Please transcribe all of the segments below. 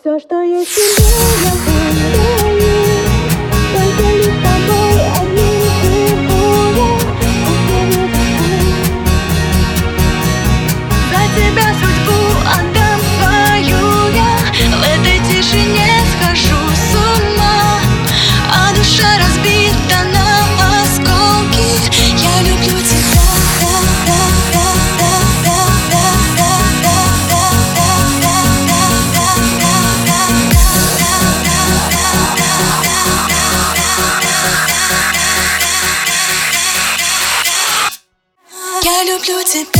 Все, что есть в тебе, blue tip.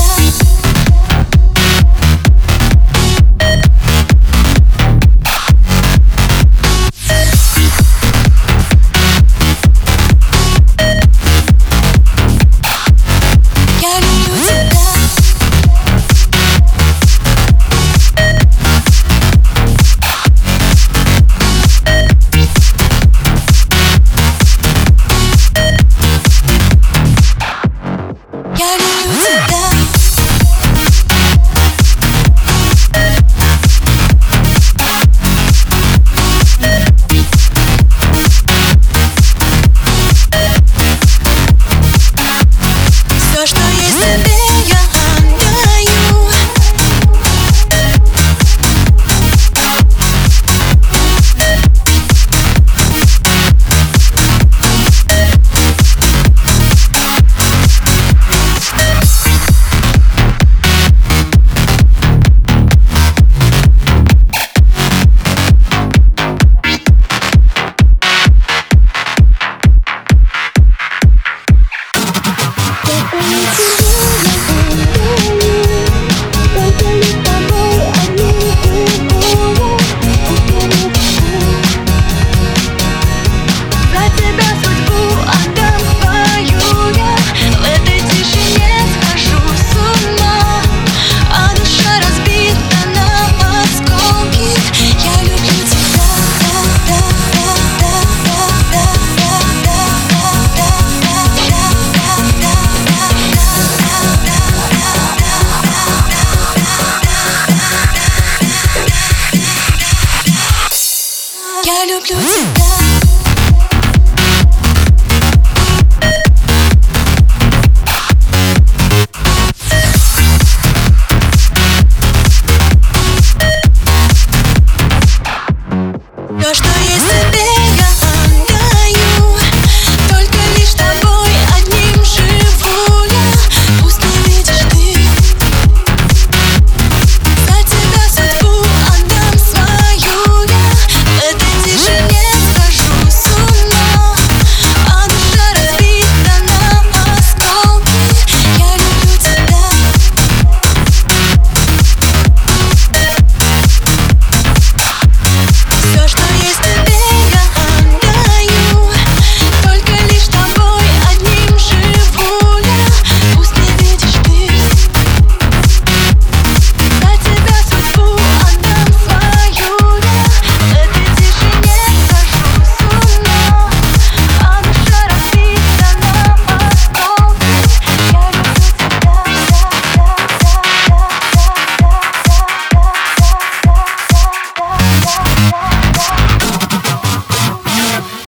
Я люблю тебя